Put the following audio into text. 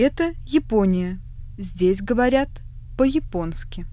Это Япония. Здесь говорят по-японски.